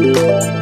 Música